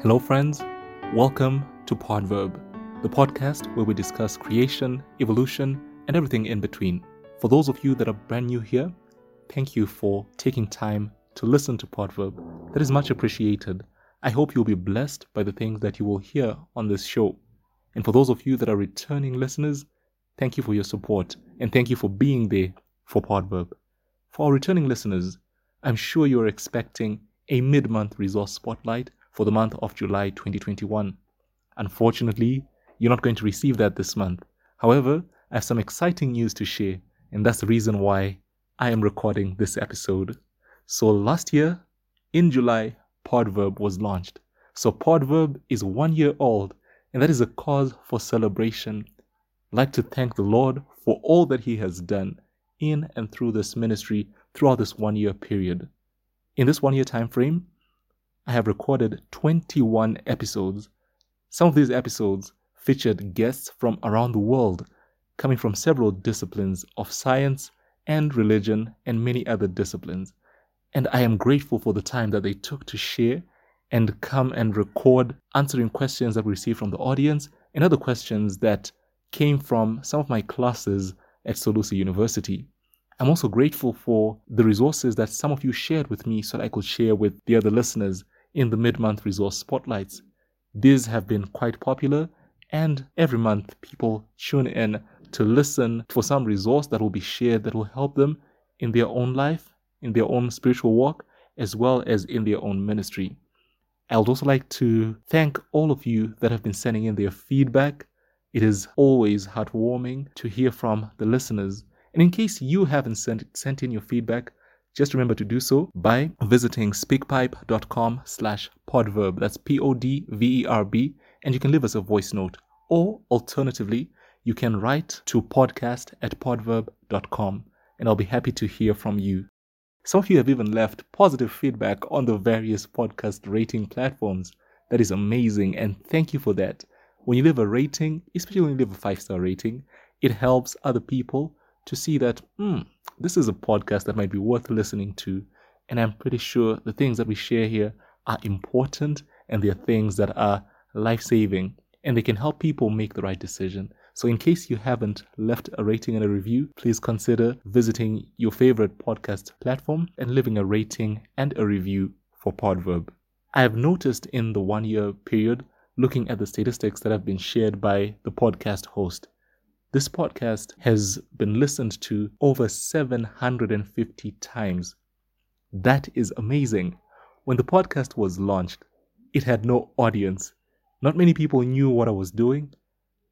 Hello, friends. Welcome to Podverb, the podcast where we discuss creation, evolution, and everything in between. For those of you that are brand new here, thank you for taking time to listen to Podverb. That is much appreciated. I hope you'll be blessed by the things that you will hear on this show. And for those of you that are returning listeners, thank you for your support and thank you for being there for Podverb. For our returning listeners, I'm sure you're expecting a mid month resource spotlight for the month of July 2021. Unfortunately, you're not going to receive that this month. However, I have some exciting news to share, and that's the reason why I am recording this episode. So, last year, in July, Podverb was launched. So, Podverb is one year old, and that is a cause for celebration. I'd like to thank the Lord for all that He has done in and through this ministry throughout this one year period. In this one year time frame, I have recorded 21 episodes. Some of these episodes featured guests from around the world, coming from several disciplines of science and religion and many other disciplines. And I am grateful for the time that they took to share and come and record answering questions that we received from the audience and other questions that came from some of my classes at Solusi University. I'm also grateful for the resources that some of you shared with me so that I could share with the other listeners in the mid month resource spotlights. These have been quite popular, and every month people tune in to listen for some resource that will be shared that will help them in their own life, in their own spiritual walk, as well as in their own ministry. I would also like to thank all of you that have been sending in their feedback. It is always heartwarming to hear from the listeners and in case you haven't sent, sent in your feedback, just remember to do so by visiting speakpipe.com slash podverb. That's P-O-D-V-E-R-B. And you can leave us a voice note. Or alternatively, you can write to podcast at podverb.com and I'll be happy to hear from you. Some of you have even left positive feedback on the various podcast rating platforms. That is amazing and thank you for that. When you leave a rating, especially when you leave a five star rating, it helps other people to see that, hmm, this is a podcast that might be worth listening to. And I'm pretty sure the things that we share here are important and they're things that are life saving and they can help people make the right decision. So, in case you haven't left a rating and a review, please consider visiting your favorite podcast platform and leaving a rating and a review for Podverb. I have noticed in the one year period, looking at the statistics that have been shared by the podcast host, this podcast has been listened to over 750 times. That is amazing. When the podcast was launched, it had no audience. Not many people knew what I was doing,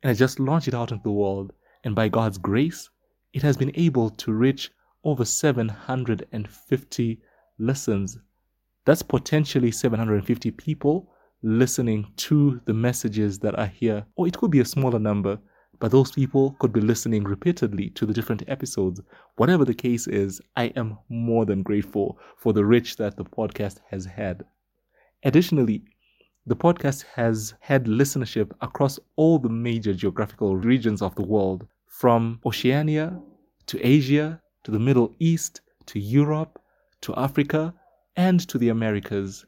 and I just launched it out into the world. And by God's grace, it has been able to reach over 750 listens. That's potentially 750 people listening to the messages that are here. Or it could be a smaller number but those people could be listening repeatedly to the different episodes. Whatever the case is, I am more than grateful for the reach that the podcast has had. Additionally, the podcast has had listenership across all the major geographical regions of the world, from Oceania to Asia to the Middle East to Europe to Africa and to the Americas.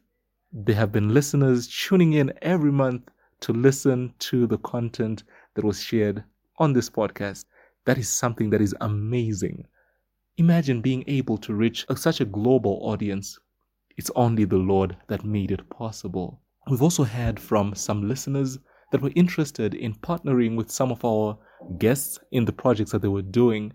There have been listeners tuning in every month to listen to the content that was shared on this podcast. That is something that is amazing. Imagine being able to reach a, such a global audience. It's only the Lord that made it possible. We've also heard from some listeners that were interested in partnering with some of our guests in the projects that they were doing.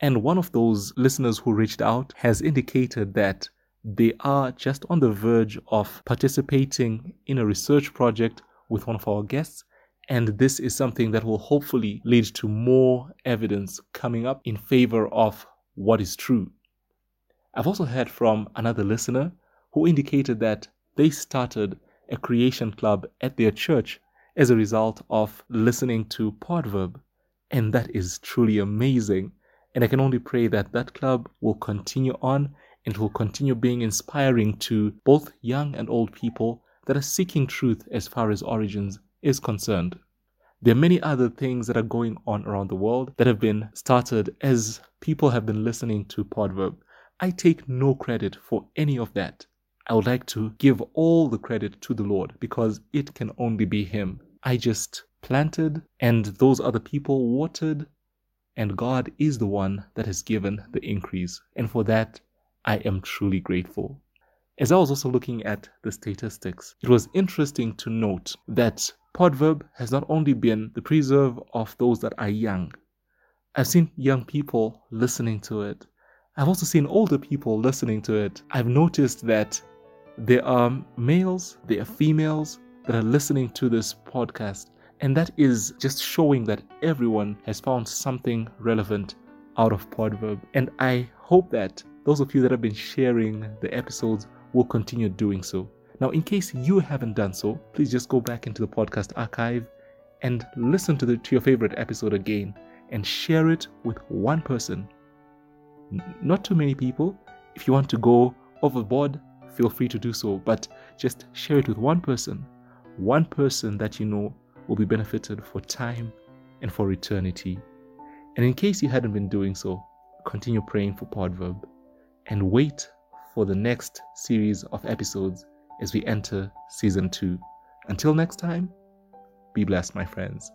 And one of those listeners who reached out has indicated that they are just on the verge of participating in a research project with one of our guests and this is something that will hopefully lead to more evidence coming up in favor of what is true. I've also heard from another listener who indicated that they started a creation club at their church as a result of listening to Podverb. And that is truly amazing. And I can only pray that that club will continue on and will continue being inspiring to both young and old people that are seeking truth as far as origins is concerned. There are many other things that are going on around the world that have been started as people have been listening to Podverb. I take no credit for any of that. I would like to give all the credit to the Lord because it can only be Him. I just planted and those other people watered, and God is the one that has given the increase. And for that, I am truly grateful. As I was also looking at the statistics, it was interesting to note that Podverb has not only been the preserve of those that are young, I've seen young people listening to it. I've also seen older people listening to it. I've noticed that there are males, there are females that are listening to this podcast. And that is just showing that everyone has found something relevant out of Podverb. And I hope that those of you that have been sharing the episodes will continue doing so. Now, in case you haven't done so, please just go back into the podcast archive and listen to, the, to your favorite episode again and share it with one person. Not too many people. If you want to go overboard, feel free to do so, but just share it with one person. One person that you know will be benefited for time and for eternity. And in case you hadn't been doing so, continue praying for Podverb and wait for the next series of episodes as we enter season two. Until next time, be blessed, my friends.